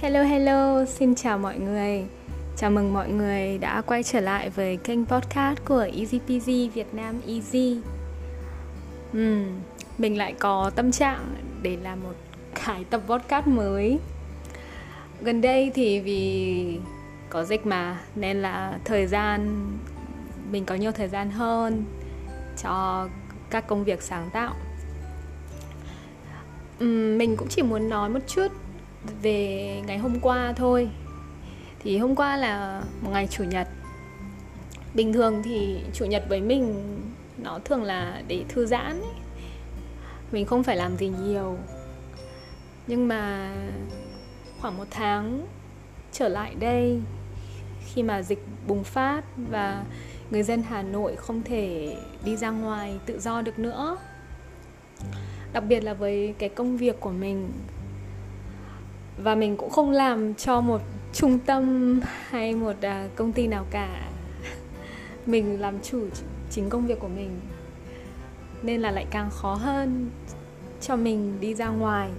hello hello, xin chào mọi người. Chào mừng mọi người đã quay trở lại với kênh podcast của Easy Việt Nam Easy. Uhm, Mình lại có tâm trạng để làm một cái tập podcast mới. Gần đây thì vì có dịch mà Nên là thời gian, mình có nhiều thời gian hơn cho các công việc sáng tạo. Uhm, Mình cũng chỉ muốn nói một chút về ngày hôm qua thôi. Thì hôm qua là một ngày chủ nhật. Bình thường thì chủ nhật với mình, nó thường là để thư giãn ấy. mình không phải làm gì nhiều. Nhưng mà khoảng một tháng trở lại đây, khi mà dịch bùng phát và người dân hà nội không thể đi ra ngoài tự do được nữa. Đặc biệt là với cái công việc của mình và mình cũng không làm cho một trung tâm hay một à, công ty nào cả. Mình làm chủ chính công việc của mình. Nên là lại càng khó hơn cho mình đi ra ngoài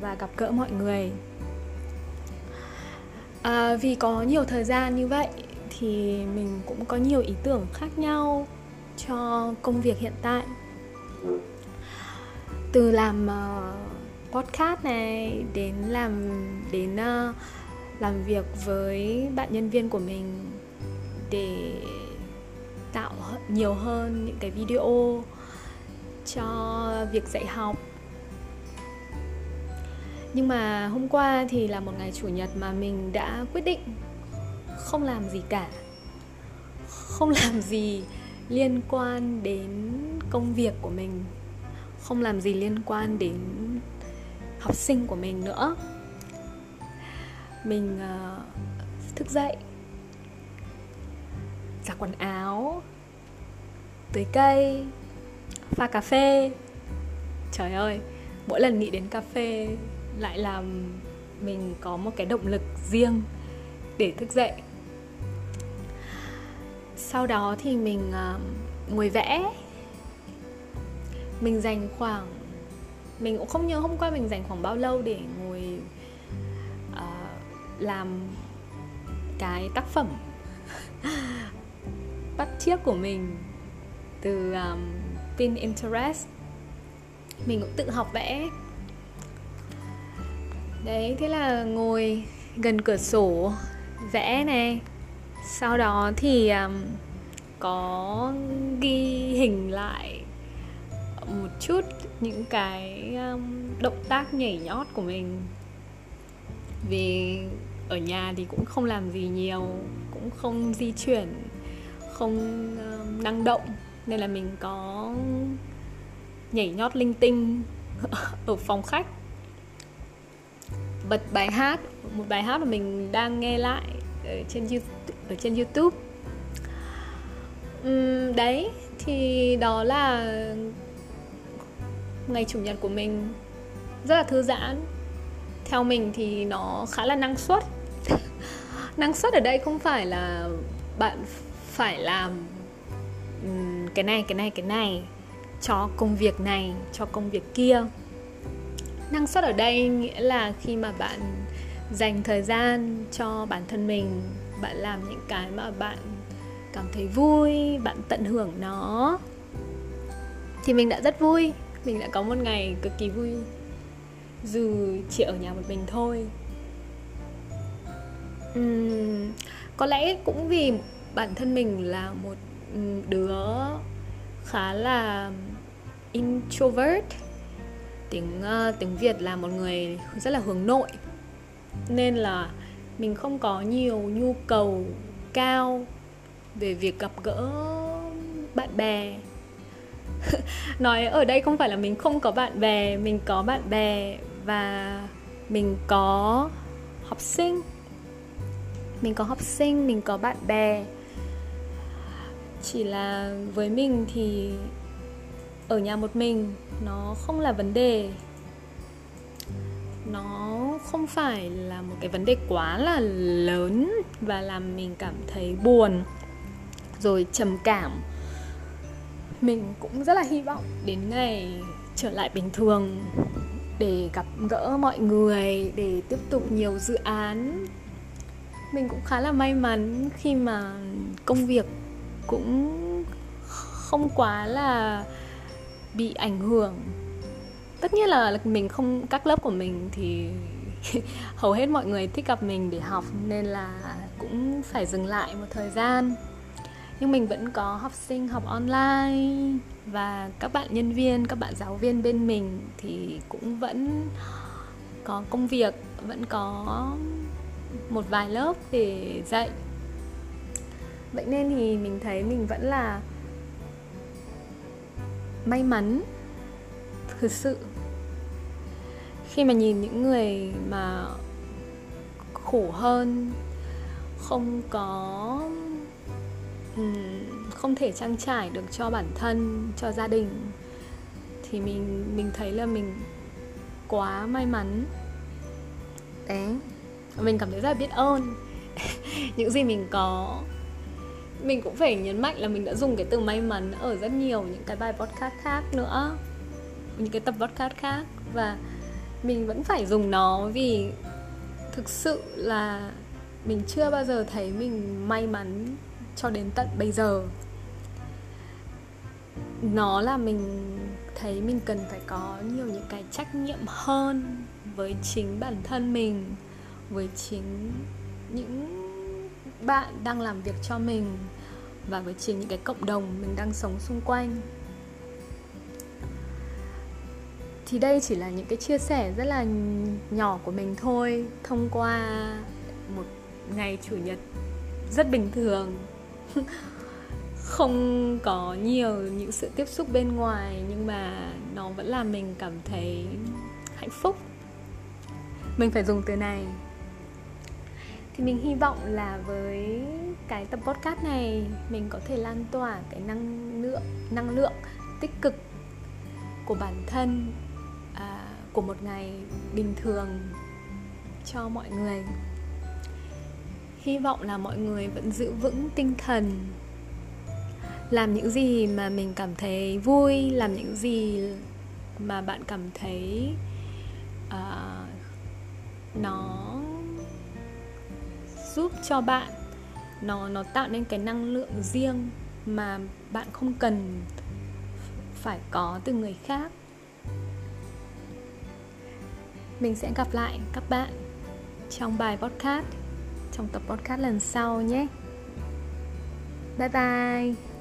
và gặp gỡ mọi người. À, vì có nhiều thời gian như vậy thì mình cũng có nhiều ý tưởng khác nhau cho công việc hiện tại. Từ làm uh, podcast này đến làm đến uh, làm việc với bạn nhân viên của mình để tạo nhiều hơn những cái video cho việc dạy học. Nhưng mà hôm qua thì là một ngày chủ nhật mà mình đã quyết định không làm gì cả. Không làm gì liên quan đến công việc của mình. Không làm gì liên quan đến học sinh của mình nữa. Mình uh, thức dậy giặt quần áo tưới cây pha cà phê. Trời ơi mỗi lần nghĩ đến cà phê lại làm mình có một cái động lực riêng để thức dậy. Sau đó thì mình uh, ngồi vẽ. Mình dành khoảng mình cũng không nhớ hôm qua mình dành khoảng bao lâu để ngồi uh, làm cái tác phẩm bắt chiếc của mình từ um, interest mình cũng tự học vẽ. Đấy thế là ngồi gần cửa sổ vẽ này. Sau đó thì um, có ghi hình lại một chút những cái um, động tác nhảy nhót của mình. Vì ở nhà thì cũng không làm gì nhiều cũng không di chuyển không um, năng động. Nên là mình có nhảy nhót linh tinh ở phòng khách. Bật bài hát một bài hát mà mình đang nghe lại ở trên YouTube, ở trên YouTube. Uhm, đấy thì đó là ngày chủ nhật của mình rất là thư giãn. Theo mình thì nó khá là năng suất. Năng suất ở đây không phải là bạn phải làm cái này cái này cái này, cho công việc này, cho công việc kia. Năng suất ở đây nghĩa là khi mà bạn dành thời gian cho bản thân mình, bạn làm những cái mà bạn cảm thấy vui, bạn tận hưởng nó, thì mình đã rất vui mình đã có một ngày cực kỳ vui. Dù chỉ ở nhà một mình thôi. Uhm, có lẽ cũng vì bản thân mình là một đứa khá là introvert. Tiếng uh, tiếng việt là một người rất là hướng nội. Nên là mình không có nhiều nhu cầu cao về việc gặp gỡ bạn bè. nói ở đây không phải là mình không có bạn bè, mình có bạn bè và mình có học sinh. Mình có học sinh, mình có bạn bè. Chỉ là với mình thì ở nhà một mình nó không là vấn đề. Nó không phải là một cái vấn đề quá là lớn và làm mình cảm thấy buồn, rồi trầm cảm mình cũng rất là hy vọng đến ngày trở lại bình thường để gặp gỡ mọi người, để tiếp tục nhiều dự án. Mình cũng khá là may mắn khi mà công việc cũng không quá là bị ảnh hưởng. Tất nhiên là mình không, các lớp của mình thì hầu hết mọi người thích gặp mình để học nên là cũng phải dừng lại một thời gian nhưng mình vẫn có học sinh học online và các bạn nhân viên, các bạn giáo viên bên mình thì cũng vẫn có công việc, vẫn có một vài lớp để dạy. Vậy nên thì mình thấy mình vẫn là may mắn, thực sự. Khi mà nhìn những người mà khổ hơn, không có không thể trang trải được cho bản thân cho gia đình. Thì mình mình thấy là mình quá may mắn. Đấy mình cảm thấy rất là biết ơn. Những gì mình có. Mình cũng phải nhấn mạnh là mình đã dùng cái từ may mắn ở rất nhiều những cái bài podcast khác nữa. Những cái tập podcast khác. Và mình vẫn phải dùng nó vì thực sự là mình chưa bao giờ thấy mình may mắn cho đến tận bây giờ. Nó là mình thấy mình cần phải có nhiều những cái trách nhiệm hơn với chính bản thân mình, với chính những bạn đang làm việc cho mình và với chính những cái cộng đồng mình đang sống xung quanh. Thì đây chỉ là những cái chia sẻ rất là nhỏ của mình thôi, thông qua một ngày chủ nhật rất bình thường. không có nhiều những sự tiếp xúc bên ngoài nhưng mà nó vẫn làm mình cảm thấy hạnh phúc. Mình phải dùng từ này. Thì mình hy vọng là với cái tập podcast này mình có thể lan tỏa cái năng lượng năng lượng tích cực của bản thân à, của một ngày bình thường cho mọi người hy vọng là mọi người vẫn giữ vững tinh thần. Làm những gì mà mình cảm thấy vui làm những gì mà bạn cảm thấy uh, nó giúp cho bạn nó nó tạo nên cái năng lượng riêng mà bạn không cần phải có từ người khác. Mình sẽ gặp lại các bạn trong bài podcast trong tập podcast lần sau nhé. Bye bye.